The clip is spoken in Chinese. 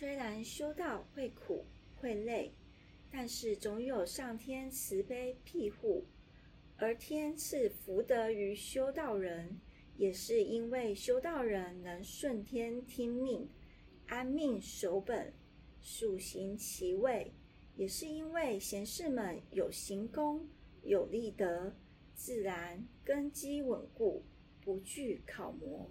虽然修道会苦会累但是总有上天慈悲庇护。而天赐福德于修道人也是因为修道人能顺天听命安命守本属行其位也是因为贤士们有行功有立德自然根基稳固不惧考磨。